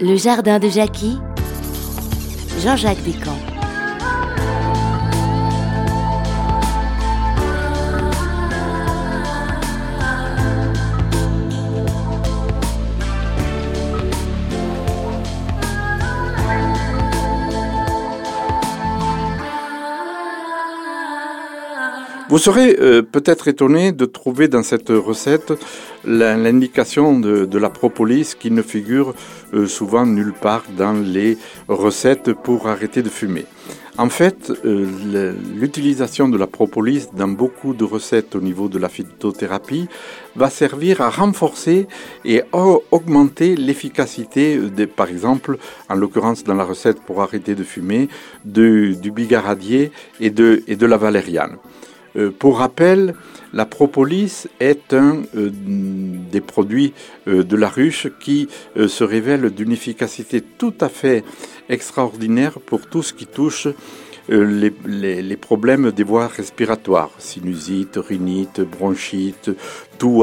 Le jardin de Jackie, Jean-Jacques Descamps. Vous serez euh, peut-être étonné de trouver dans cette recette l'indication de, la propolis qui ne figure euh, souvent nulle part dans les recettes pour arrêter de fumer. En fait, euh, l'utilisation de la propolis dans beaucoup de recettes au niveau de la phytothérapie va servir à renforcer et augmenter l'efficacité, par exemple, en l'occurrence dans la recette pour arrêter de fumer, du bigaradier et de, et de la valériane. Euh, pour rappel, la propolis est un euh, des produits euh, de la ruche qui se révèle d'une efficacité tout à fait extraordinaire pour tout ce qui touche les, les, problèmes des voies respiratoires, sinusite, rhinite, bronchite,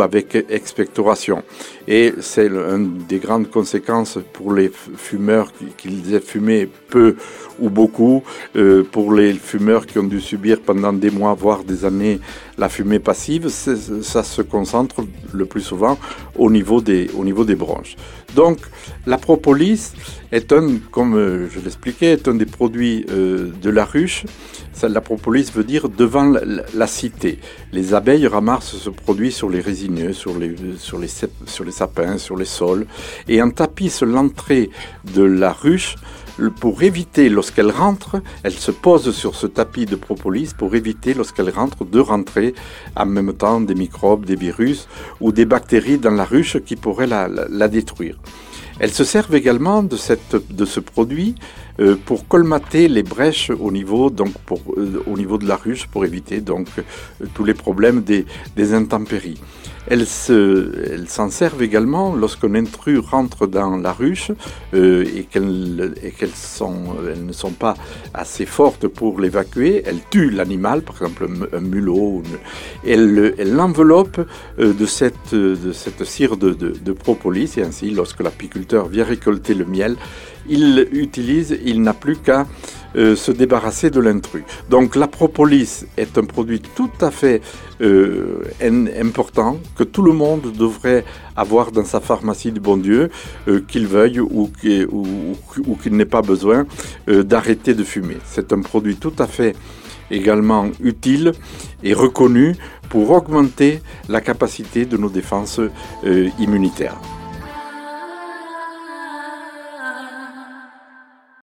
avec expectoration. Et c'est une des grandes conséquences pour les fumeurs qu'ils aient fumé peu ou beaucoup, euh, pour les fumeurs qui ont dû subir pendant des mois, voire des années, la fumée passive, ça se concentre le plus souvent au niveau des, au niveau des bronches. Donc, la propolis est un, comme je l'expliquais, est un des produits euh, de la ruche. la propolis veut dire devant la, la, cité. Les abeilles ramassent ce produit sur les sur les, sapins, sur les sols, et en tapissent l'entrée de la ruche pour éviter lorsqu'elle rentre, elle se pose sur ce tapis de propolis pour éviter lorsqu'elle rentre de rentrer en même temps des microbes, des virus ou des bactéries dans la ruche qui pourraient la, détruire. Elle se servent également de ce produit euh, pour colmater les brèches au niveau, donc pour, euh, au niveau de la ruche pour éviter donc euh, tous les problèmes des, des intempéries. Elles s'en servent également lorsqu'un intrus rentre dans la ruche euh, et qu'elles elles ne sont pas assez fortes pour l'évacuer. Elles tuent l'animal, par exemple un mulot. Elles l'enveloppent de, cette, de cette cire de, de propolis et ainsi, lorsque l'apiculteur vient récolter le miel, il utilise, il n'a plus qu'à euh, se débarrasser de l'intrus. Donc la propolis est un produit tout à fait euh, important que tout le monde devrait avoir dans sa pharmacie du bon Dieu, euh, qu'il veuille ou, ou qu'il n'ait pas besoin d'arrêter de fumer. C'est un produit tout à fait également utile et reconnu pour augmenter la capacité de nos défenses immunitaires.